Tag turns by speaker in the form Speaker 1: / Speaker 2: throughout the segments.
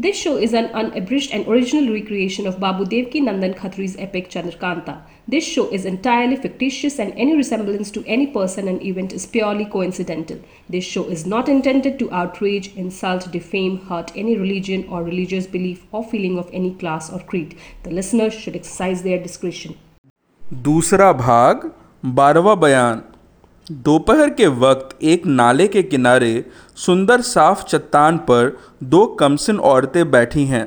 Speaker 1: This show is an unabridged and original recreation of Babu Devki Nandan Khatri's epic Chandrakanta. This show is entirely fictitious and any resemblance to any person and event is purely coincidental. This show is not intended to outrage, insult, defame, hurt any religion or religious belief or feeling of any class or creed. The listeners should exercise their discretion.
Speaker 2: दूसरा भाग बारहवा बयान दोपहर के वक्त एक नाले के किनारे सुंदर साफ़ चट्टान पर दो कमसिन औरतें बैठी हैं।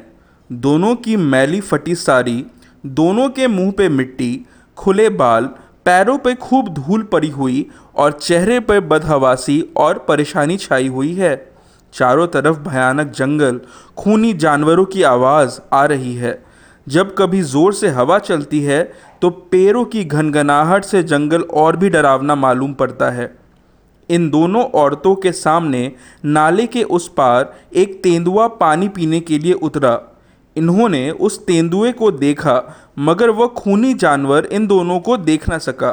Speaker 2: दोनों की मैली फटी साड़ी दोनों के मुँह पे मिट्टी, खुले बाल, पैरों पे खूब धूल पड़ी हुई और चेहरे पर बदहवासी और परेशानी छाई हुई है। चारों तरफ़ भयानक जंगल, खूनी जानवरों की आवाज़ आ रही है। जब कभी ज़ोर से हवा चलती है तो पेड़ों की घनघनाहट से जंगल और भी डरावना मालूम पड़ता है। इन दोनों औरतों के सामने नाले के उस पार एक तेंदुआ पानी पीने के लिए उतरा। इन्होंने उस तेंदुए को देखा, मगर वह खूनी जानवर इन दोनों को देख ना सका,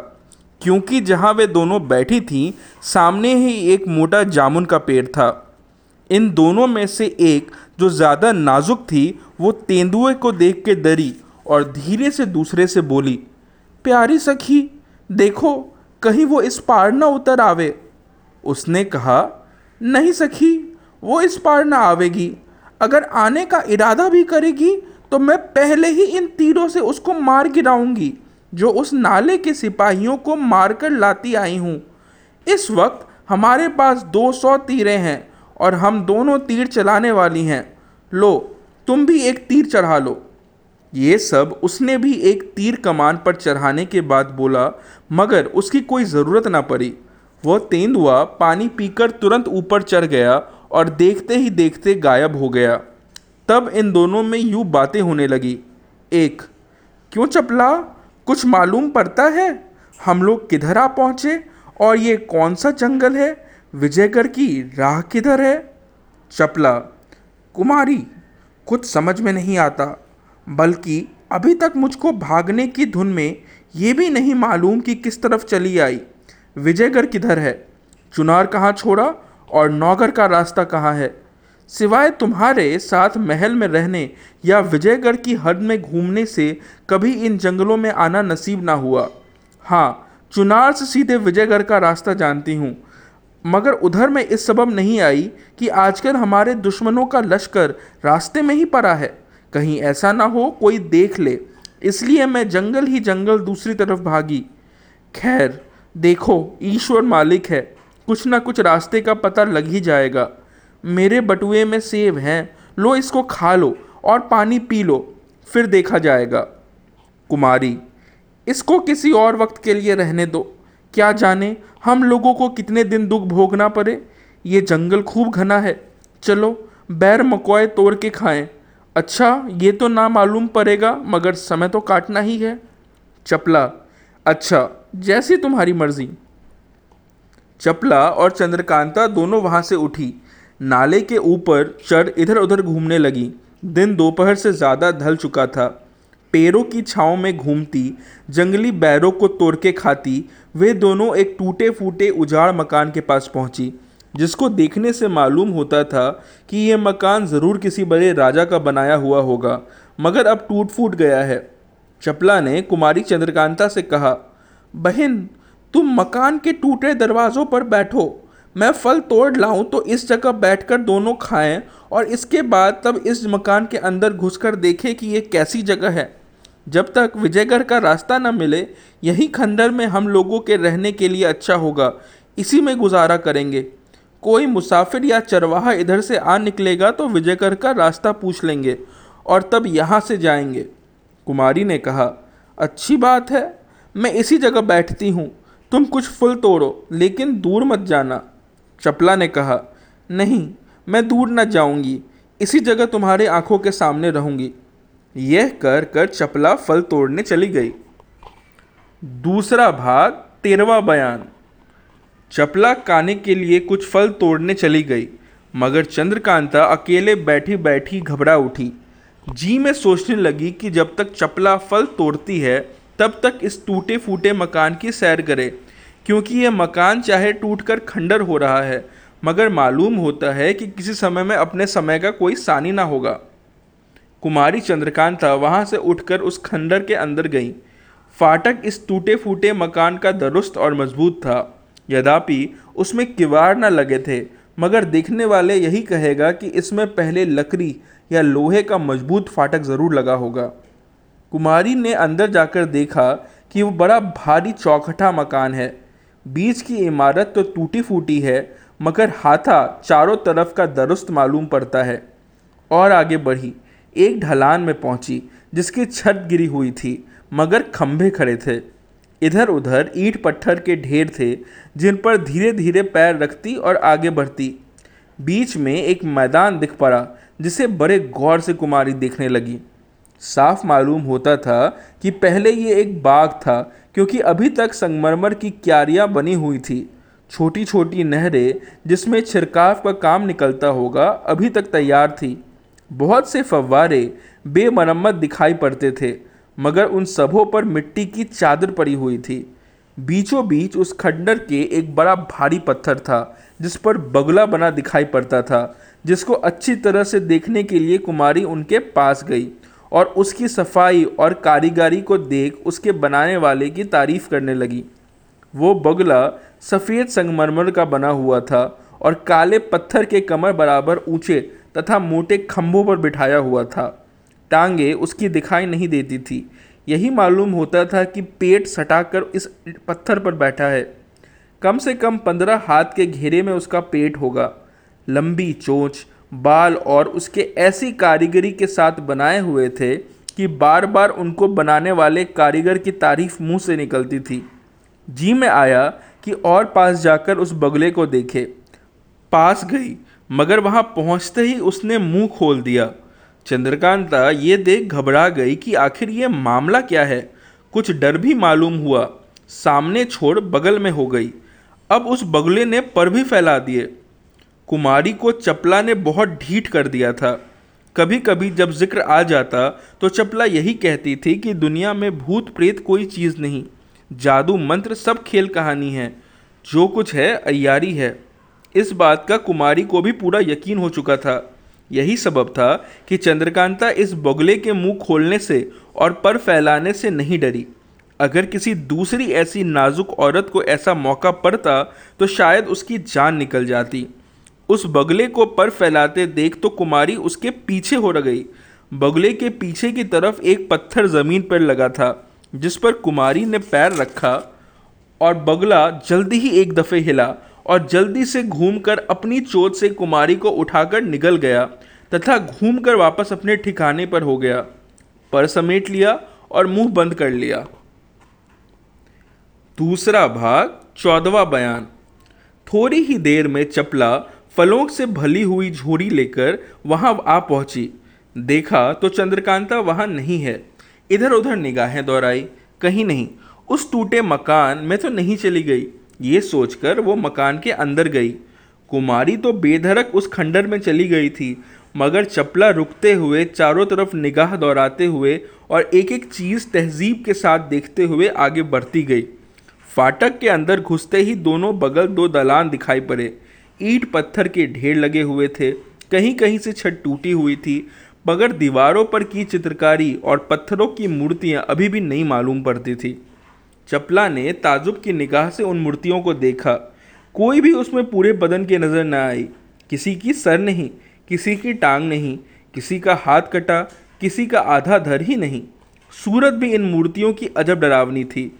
Speaker 2: क्योंकि जहाँ वे दोनों बैठी थीं, सामने ही एक मोटा जामुन का पेड़ था। इन दोनों में से एक जो ज़्यादा नाजुक थी, वो तेंदुए को देख के डरी और धीरे से दूसरे से बोली, प्यारी सखी, देखो, कहीं वो इस पार ना उतर आवे। उसने कहा, नहीं सखी, वो इस पार ना आवेगी। अगर आने का इरादा भी करेगी तो मैं पहले ही इन तीरों से उसको मार गिराऊँगी, जो उस नाले के सिपाहियों को मारकर लाती आई हूँ। इस वक्त हमारे पास दो सौ तीरें हैं, और हम दोनों तीर चलाने वाली हैं। लो, तुम भी एक तीर चढ़ा लो। ये सब उसने भी एक तीर कमान पर चढ़ाने के बाद बोला, मगर उसकी कोई ज़रूरत ना पड़ी। वह तेंदुआ पानी पीकर तुरंत ऊपर चढ़ गया और देखते ही देखते गायब हो गया। तब इन दोनों में यूँ बातें होने लगी। एक, क्यों चपला? कुछ मालूम पड़ता है? हम लोग किधर आ पहुँचे? और ये कौन सा जंगल है? विजयगढ़ की राह किधर है? चपला, कुमारी, कुछ समझ में नहीं आता। बल्कि अभी तक मुझको भागने की धुन में ये भी नहीं मालूम कि किस तरफ़ चली आई। विजयगढ़ किधर है? चुनार कहाँ छोड़ा और नौगढ़ का रास्ता कहाँ है? सिवाय तुम्हारे साथ महल में रहने या विजयगढ़ की हद में घूमने से कभी इन जंगलों में आना नसीब ना हुआ। हाँ चुनार से सीधे विजयगढ़ का रास्ता जानती हूँ। मगर उधर में इस सबब नहीं आई कि आजकल हमारे दुश्मनों का लश्कर रास्ते में ही पड़ा है। कहीं ऐसा ना हो, कोई देख ले। इसलिए मैं जंगल ही जंगल दूसरी तरफ़ भागी। खैर, देखो, ईश्वर मालिक है। कुछ ना कुछ रास्ते का पता लग ही जाएगा। मेरे बटुए में सेब हैं। लो, इसको खा लो और पानी पी लो, फिर देखा जाएगा। कुमारी, इसको किसी और वक्त के लिए रहने दो। क्या जाने, हम लोगों को कितने दिन दुख भोगना पड़े? ये जंगल खूब घना है। चलो, बैर मकोए तोड़ के खाएँ। अच्छा ये तो ना मालूम पड़ेगा, मगर समय तो काटना ही है। चपला। अच्छा जैसी तुम्हारी मर्ज़ी। चपला और चंद्रकांता दोनों वहाँ से उठी। नाले के ऊपर चढ़ इधर उधर घूमने लगी। दिन दोपहर से ज़्यादा ढल चुका था। पेड़ों की छाँव में घूमती, जंगली बैरों को तोड़ के खाती, वे दोनों एक टूटे फूटे उजाड़ मकान के पास पहुँची। जिसको देखने से मालूम होता था कि यह मकान ज़रूर किसी बड़े राजा का बनाया हुआ होगा, मगर अब टूट फूट गया है। चपला ने कुमारी चंद्रकांता से कहा, बहन, तुम मकान के टूटे दरवाज़ों पर बैठो। मैं फल तोड़ लाऊं तो इस जगह बैठकर दोनों खाएँ और इसके बाद तब इस मकान के अंदर घुसकर देखें कि ये कैसी जगह है। जब तक विजयगढ़ का रास्ता न मिले, यही खंडर में हम लोगों के रहने के लिए अच्छा होगा। इसी में गुजारा करेंगे। कोई मुसाफिर या चरवाहा इधर से आ निकलेगा तो विजयकर का रास्ता पूछ लेंगे और तब यहाँ से जाएँगे। कुमारी ने कहा, अच्छी बात है, मैं इसी जगह बैठती हूँ। तुम कुछ फुल तोड़ो, लेकिन दूर मत जाना। चपला ने कहा, नहीं, मैं दूर न जाऊँगी। इसी जगह तुम्हारे आँखों के सामने रहूँगी। यह कर कर चपला फल तोड़ने चली गई। दूसरा भाग तेरवा बयान। चपला काने के लिए कुछ फल तोड़ने चली गई, मगर चंद्रकांता अकेले बैठी बैठी घबरा उठी। जी में सोचने लगी कि जब तक चपला फल तोड़ती है, तब तक इस टूटे फूटे मकान की सैर करे, क्योंकि यह मकान चाहे टूटकर खंडर हो रहा है, मगर मालूम होता है कि किसी समय में अपने समय का कोई सानी ना होगा। कुमारी चंद्रकांता वहाँ से उठकर उस खंडर के अंदर गई। फाटक इस टूटे फूटे मकान का दुरुस्त और मज़बूत था। यद्यपि उसमें किवाड़ न लगे थे, मगर देखने वाले यही कहेगा कि इसमें पहले लकड़ी या लोहे का मज़बूत फाटक ज़रूर लगा होगा। कुमारी ने अंदर जाकर देखा कि वो बड़ा भारी चौखटा मकान है। बीच की इमारत तो टूटी फूटी है, मगर हाथा चारों तरफ़ का दुरुस्त मालूम पड़ता है। और आगे बढ़ी, एक ढलान में पहुँची, जिसकी छत गिरी हुई थी, मगर खंभे खड़े थे। इधर उधर ईंट पत्थर के ढेर थे, जिन पर धीरे धीरे पैर रखती और आगे बढ़ती। बीच में एक मैदान दिख पड़ा, जिसे बड़े गौर से कुमारी देखने लगी। साफ़ मालूम होता था कि पहले ये एक बाग था, क्योंकि अभी तक संगमरमर की क्यारियाँ बनी हुई थी। छोटी छोटी नहरें, जिसमें छिड़काव का काम निकलता होगा, अभी तक तैयार थी। बहुत से फव्वारे बेमरम्मत दिखाई पड़ते थे मगर उन सबों पर मिट्टी की चादर पड़ी हुई थी। बीचों बीच उस खंडर के एक बड़ा भारी पत्थर था, जिस पर बगुला बना दिखाई पड़ता था, जिसको अच्छी तरह से देखने के लिए कुमारी उनके पास गई और उसकी सफ़ाई और कारीगरी को देख उसके बनाने वाले की तारीफ़ करने लगी। वो बगुला सफ़ेद संगमरमर का बना हुआ था और काले पत्थर के कमर बराबर ऊँचे तथा मोटे खम्भों पर बिठाया हुआ था। टांगे उसकी दिखाई नहीं देती थी। यही मालूम होता था कि पेट सटाकर इस पत्थर पर बैठा है। कम से कम पंद्रह हाथ के घेरे में उसका पेट होगा। लंबी चोंच, बाल और उसके ऐसी कारीगरी के साथ बनाए हुए थे कि बार बार उनको बनाने वाले कारीगर की तारीफ़ मुँह से निकलती थी। जी में आया कि और पास जाकर उस बगले को देखे। पास गई, मगर वहाँ पहुँचते ही उसने मुँह खोल दिया। चंद्रकांता ये देख घबरा गई कि आखिर ये मामला क्या है। कुछ डर भी मालूम हुआ। सामने छोड़ बगल में हो गई। अब उस बगले ने पर भी फैला दिए। कुमारी को चपला ने बहुत ढीठ कर दिया था। कभी कभी जब ज़िक्र आ जाता तो चपला यही कहती थी कि दुनिया में भूत प्रेत कोई चीज़ नहीं। जादू मंत्र सब खेल कहानी है। जो कुछ है अयारी है। इस बात का कुमारी को भी पूरा यकीन हो चुका था। यही सबब था कि चंद्रकांता इस बगले के मुँह खोलने से और पर फैलाने से नहीं डरी। अगर किसी दूसरी ऐसी नाजुक औरत को ऐसा मौका पड़ता तो शायद उसकी जान निकल जाती। उस बगले को पर फैलाते देख तो कुमारी उसके पीछे हो रह गई। बगले के पीछे की तरफ़ एक पत्थर ज़मीन पर लगा था, जिस पर कुमारी ने पैर रखा और बगला जल्दी ही एक दफ़े हिला। और जल्दी से घूमकर अपनी चोट से कुमारी को उठाकर निकल गया तथा घूमकर वापस अपने ठिकाने पर हो गया। पर समेट लिया और मुँह बंद कर लिया। दूसरा भाग, चौदवा बयान। थोड़ी ही देर में चपला फलों से भली हुई झोड़ी लेकर वहाँ आ पहुँची। देखा तो चंद्रकांता वहाँ नहीं है। इधर उधर निगाहें दोहराई, कहीं नहीं। उस टूटे मकान में तो नहीं चली गई। ये सोचकर वो मकान के अंदर गई। कुमारी तो बेधड़क उस खंडर में चली गई थी, मगर चपला रुकते हुए, चारों तरफ़ निगाह दौड़ाते हुए और एक एक चीज़ तहजीब के साथ देखते हुए आगे बढ़ती गई। फाटक के अंदर घुसते ही दोनों बगल दो दलान दिखाई पड़े। ईंट पत्थर के ढेर लगे हुए थे कहीं कहीं से छत टूटी हुई थी, मगर दीवारों पर की चित्रकारी और पत्थरों की मूर्तियाँ अभी भी नहीं मालूम पड़ती थी। चपला ने ताजुब की निगाह से उन मूर्तियों को देखा। कोई भी उसमें पूरे बदन की नज़र न आई। किसी की सर नहीं, किसी की टांग नहीं, किसी का हाथ कटा, किसी का आधा धर ही नहीं। सूरत भी इन मूर्तियों की अजब डरावनी थी।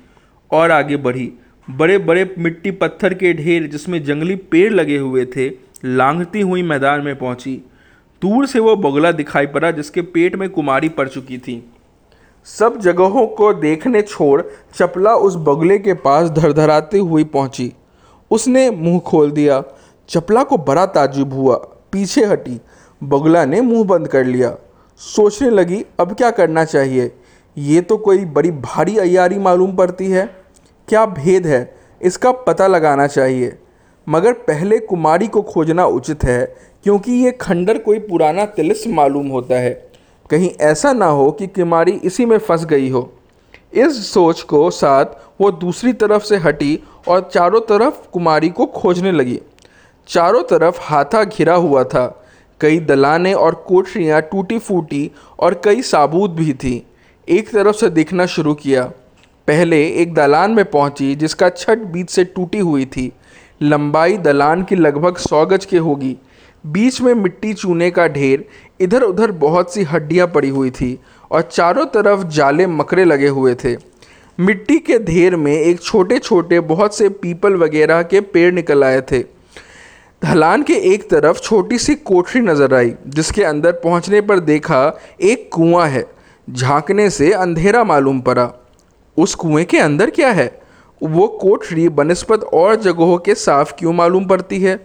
Speaker 2: और आगे बढ़ी। बड़े बड़े मिट्टी पत्थर के ढेर जिसमें जंगली पेड़ लगे हुए थे, लांघती हुई मैदान में पहुँची। दूर से वो बगला दिखाई पड़ा जिसके पेट में कुमारी पड़ चुकी थी। सब जगहों को देखने छोड़ चपला उस बगले के पास धरधराती हुई पहुँची। उसने मुँह खोल दिया। चपला को बड़ा ताजुब हुआ। पीछे हटी। बगला ने मुँह बंद कर लिया। सोचने लगी, अब क्या करना चाहिए? ये तो कोई बड़ी भारी अयारी मालूम पड़ती है। क्या भेद है? इसका पता लगाना चाहिए। मगर पहले कुमारी को खोजना उचित है, क्योंकि ये खंडर कोई पुराना तिलिस्म मालूम होता है। कहीं ऐसा ना हो कि कुमारी इसी में फंस गई हो। इस सोच को साथ वो दूसरी तरफ़ से हटी और चारों तरफ़ कुमारी को खोजने लगी। चारों तरफ़ हाथा घिरा हुआ था। कई दलाने और कोठरियाँ टूटी फूटी और कई साबूत भी थी। एक तरफ़ से देखना शुरू किया। पहले एक दलान में पहुँची जिसका छत बीच से टूटी हुई थी। लंबाई दलान की लगभग सौ गज के होगी। बीच में मिट्टी चूने का ढेर इधर उधर बहुत सी हड्डियाँ पड़ी हुई थी और चारों तरफ़ जाले मकरे लगे हुए थे। मिट्टी के ढेर में एक छोटे छोटे बहुत से पीपल वगैरह के पेड़ निकल आए थे। ढलान के एक तरफ़ छोटी सी कोठरी नज़र आई, जिसके अंदर पहुँचने पर देखा एक कुआँ है। झांकने से अंधेरा मालूम पड़ा। उस कुएँ के अंदर क्या है? वो कोठरी बनस्पत और जगहों के साफ़ क्यों मालूम पड़ती है?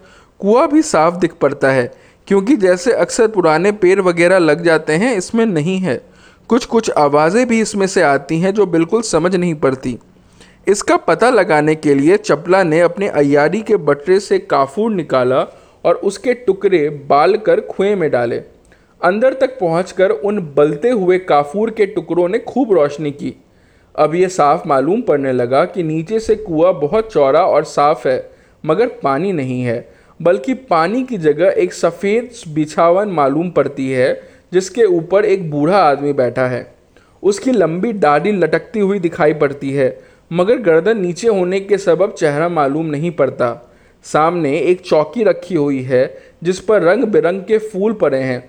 Speaker 2: कुआँ भी साफ़ दिख पड़ता है। क्योंकि जैसे अक्सर पुराने पेड़ वगैरह लग जाते हैं, इसमें नहीं है। कुछ कुछ आवाज़ें भी इसमें से आती हैं जो बिल्कुल समझ नहीं पड़ती। इसका पता लगाने के लिए चपला ने अपने अयारी के बटरे से काफूर निकाला और उसके टुकड़े बाल कर कुएँ में डाले। अंदर तक पहुंचकर उन बलते हुए काफूर के टुकड़ों ने खूब रोशनी की। अब ये साफ़ मालूम पड़ने लगा कि नीचे से कुआँ बहुत चौड़ा और साफ़ है, मगर पानी नहीं है। बल्कि पानी की जगह एक सफ़ेद बिछावन मालूम पड़ती है, जिसके ऊपर एक बूढ़ा आदमी बैठा है। उसकी लंबी दाढ़ी लटकती हुई दिखाई पड़ती है, मगर गर्दन नीचे होने के सबब चेहरा मालूम नहीं पड़ता। सामने एक चौकी रखी हुई है, जिस पर रंग बिरंग के फूल पड़े हैं।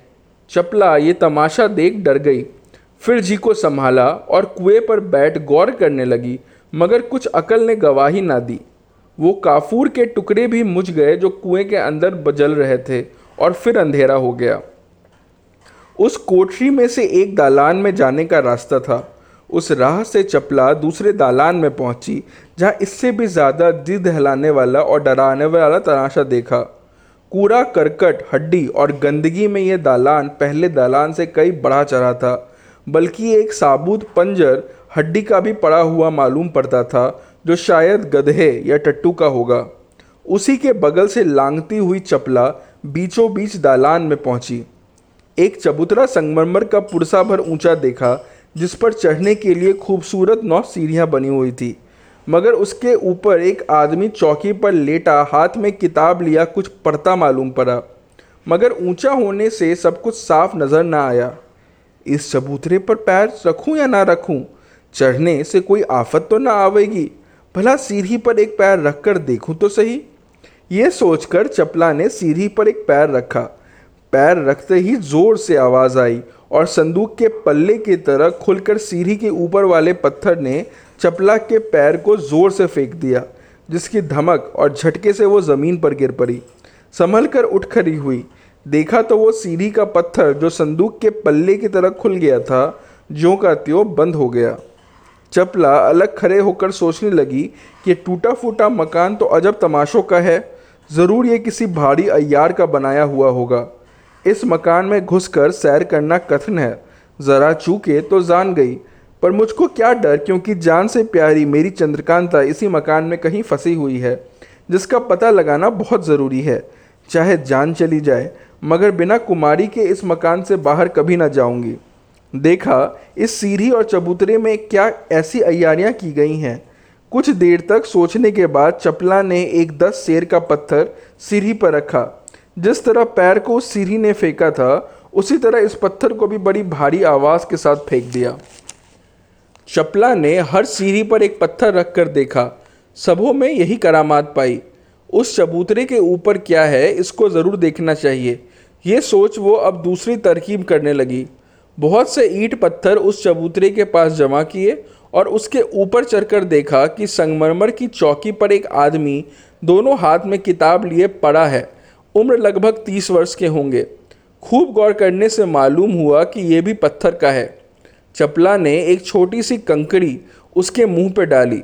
Speaker 2: चपला, ये तमाशा देख डर गई। फिर जी को संभाला और कुएँ पर बैठ गौर करने लगी, मगर कुछ अकल ने गवाही ना दी। वो काफूर के टुकड़े भी मुझ गए जो कुएँ के अंदर बजल रहे थे और फिर अंधेरा हो गया। उस कोठरी में से एक दालान में जाने का रास्ता था। उस राह से चपला दूसरे दालान में पहुँची, जहाँ इससे भी ज़्यादा दिल दहलाने वाला और डराने वाला तनाशा देखा। कूड़ा, करकट, हड्डी और गंदगी में यह दालान पहले दालान से कई बढ़ा चढ़ा था, बल्कि एक साबुत, पंजर, हड्डी का भी पड़ा हुआ मालूम पड़ता था जो शायद गधे या टट्टू का होगा, उसी के बगल से लांगती हुई चपला बीचों बीच दालान में पहुँची। एक चबूतरा संगमरमर का पुरसा भर ऊँचा देखा, जिस पर चढ़ने के लिए खूबसूरत नौ सीढ़ियाँ बनी हुई थी। मगर उसके ऊपर एक आदमी चौकी पर लेटा, हाथ में किताब लिया, कुछ पढ़ता मालूम पड़ा। मगर ऊँचा होने से सब कुछ साफ़ नज़र ना आया। इस चबूतरे पर पैर रखूँ या ना रखूँ? चढ़ने से कोई आफत तो ना आवेगी? भला सीढ़ी पर एक पैर रखकर देखूँ तो सही? ये सोचकर चपला ने सीढ़ी पर एक पैर रखा। पैर रखते ही ज़ोर से आवाज़ आई और संदूक के पल्ले की तरह खुलकर सीढ़ी के ऊपर वाले पत्थर ने चपला के पैर को ज़ोर से फेंक दिया, जिसकी धमक और झटके से वो ज़मीन पर गिर पड़ी। संभल कर उठ खड़ी हुई। देखा तो वो सीढ़ी का पत्थर जो संदूक के पल्ले की तरह खुल गया था, ज्यों का त्यों बंद हो गया। चपला अलग खड़े होकर सोचने लगी कि टूटा फूटा मकान तो अजब तमाशों का है। ज़रूर ये किसी भारी अयार का बनाया हुआ होगा। इस मकान में घुसकर सैर करना कठिन है। ज़रा चूके तो जान गई, पर मुझको क्या डर क्योंकि जान से प्यारी मेरी चंद्रकांता इसी मकान में कहीं फंसी हुई है, जिसका पता लगाना बहुत ज़रूरी है। चाहे जान चली जाए, मगर बिना कुमारी के इस मकान से बाहर कभी ना जाऊँगी। देखा, इस सीढ़ी और चबूतरे में क्या ऐसी अयारियाँ की गई हैं? कुछ देर तक सोचने के बाद चपला ने एक दस शेर का पत्थर सीढ़ी पर रखा। जिस तरह पैर को उस सीढ़ी ने फेंका था, उसी तरह इस पत्थर को भी बड़ी भारी आवाज़ के साथ फेंक दिया। चपला ने हर सीढ़ी पर एक पत्थर रख कर देखा। सबों में यही करामात पाई। उस चबूतरे के ऊपर क्या है, इसको ज़रूर देखना चाहिए। ये सोच वो अब दूसरी तरकीब करने लगी। बहुत से ईंट पत्थर उस चबूतरे के पास जमा किए और उसके ऊपर चढ़कर देखा कि संगमरमर की चौकी पर एक आदमी दोनों हाथ में किताब लिए पड़ा है। उम्र लगभग तीस वर्ष के होंगे। खूब गौर करने से मालूम हुआ कि यह भी पत्थर का है। चपला ने एक छोटी सी कंकड़ी उसके मुँह पर डाली।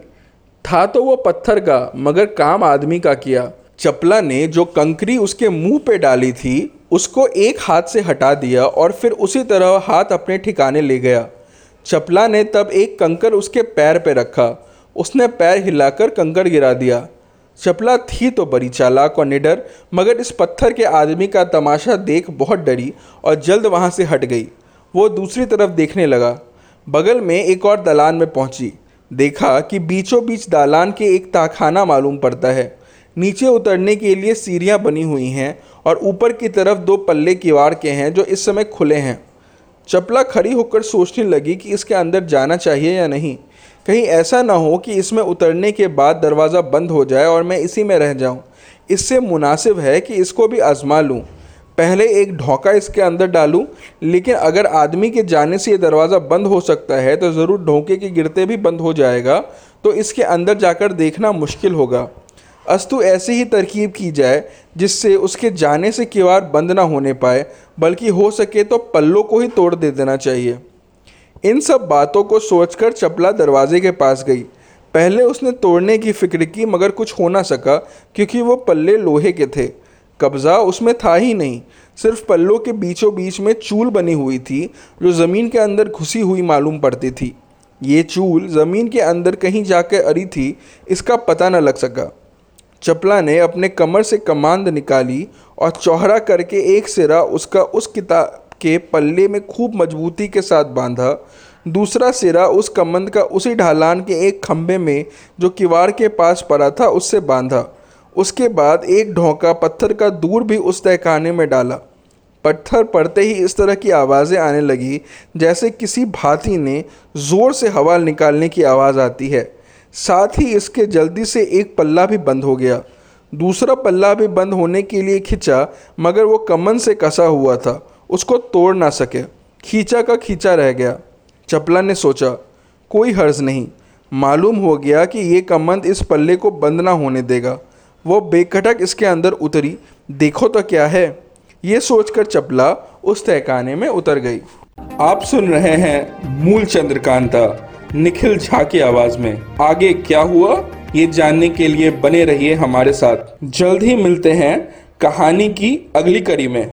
Speaker 2: था तो वो पत्थर का, मगर काम आदमी का किया। चपला ने जो कंकड़ी उसके मुँह पे डाली थी उसको एक हाथ से हटा दिया और फिर उसी तरह हाथ अपने ठिकाने ले गया। चपला ने तब एक कंकर उसके पैर पर रखा। उसने पैर हिलाकर कंकर गिरा दिया। चपला थी तो बड़ी चालाक और निडर, मगर इस पत्थर के आदमी का तमाशा देख बहुत डरी और जल्द वहाँ से हट गई। वो दूसरी तरफ़ देखने लगा। बगल में एक और दलान में पहुँची। देखा कि बीचों बीच दालान के एक ताखाना मालूम पड़ता है। नीचे उतरने के लिए सीढ़ियाँ बनी हुई हैं और ऊपर की तरफ़ दो पल्ले किवाड़ के हैं जो इस समय खुले हैं चपला खड़ी होकर सोचने लगी कि इसके अंदर जाना चाहिए या नहीं कहीं ऐसा ना हो कि इसमें उतरने के बाद दरवाज़ा बंद हो जाए और मैं इसी में रह जाऊँ। इससे मुनासिब है कि इसको भी आजमा लूँ। पहले एक ढोका इसके अंदर डालूं, लेकिन अगर आदमी के जाने से ये दरवाज़ा बंद हो सकता है तो ज़रूर ढोके के गिरते भी बंद हो जाएगा तो इसके अंदर जाकर देखना मुश्किल होगा अस्तु ऐसी ही तरकीब की जाए, जिससे उसके जाने से किवाड़ बंद ना होने पाए, बल्कि हो सके तो पल्लों को ही तोड़ दे देना चाहिए। इन सब बातों को सोचकर चपला दरवाजे के पास गई। पहले उसने तोड़ने की फ़िक्र की, मगर कुछ हो ना सका, क्योंकि वो पल्ले लोहे के थे। कब्ज़ा उसमें था ही नहीं, सिर्फ़ पल्लों के बीचों बीच में चूल बनी हुई थी, जो ज़मीन के अंदर घुसी हुई मालूम पड़ती थी। ये चूल ज़मीन के अंदर कहीं जाकर अरी थी, इसका पता न लग सका। चपला ने अपने कमर से कमांद निकाली और चौहरा करके एक सिरा उसका उस किताब के पल्ले में खूब मजबूती के साथ बांधा। दूसरा सिरा उस कमंद का उसी ढालान के एक खंभे में जो किवाड़ के पास पड़ा था, उससे बांधा। उसके बाद एक ढोंका पत्थर का दूर भी उस तहखाने में डाला। पत्थर पड़ते ही इस तरह की आवाज़ें आने लगी, जैसे किसी भाती ने ज़ोर से हवा निकालने की आवाज़ आती है। साथ ही इसके जल्दी से एक पल्ला भी बंद हो गया। दूसरा पल्ला भी बंद होने के लिए खिंचा, मगर वो कमन से कसा हुआ था। उसको तोड़ ना सके। खींचा का खींचा रह गया। चपला ने सोचा, कोई हर्ज नहीं। मालूम हो गया कि ये कमंद इस पल्ले को बंद ना होने देगा। वो बेखटक इसके अंदर उतरी। देखो तो क्या है। ये सोचकर चपला उस तहखाने में उतर गई। आप सुन रहे हैं मूल चंद्रकांता निखिल झा की आवाज़ में। आगे क्या हुआ? ये जानने के लिए बने रहिए हमारे साथ। जल्द ही मिलते हैं कहानी की अगली कड़ी में।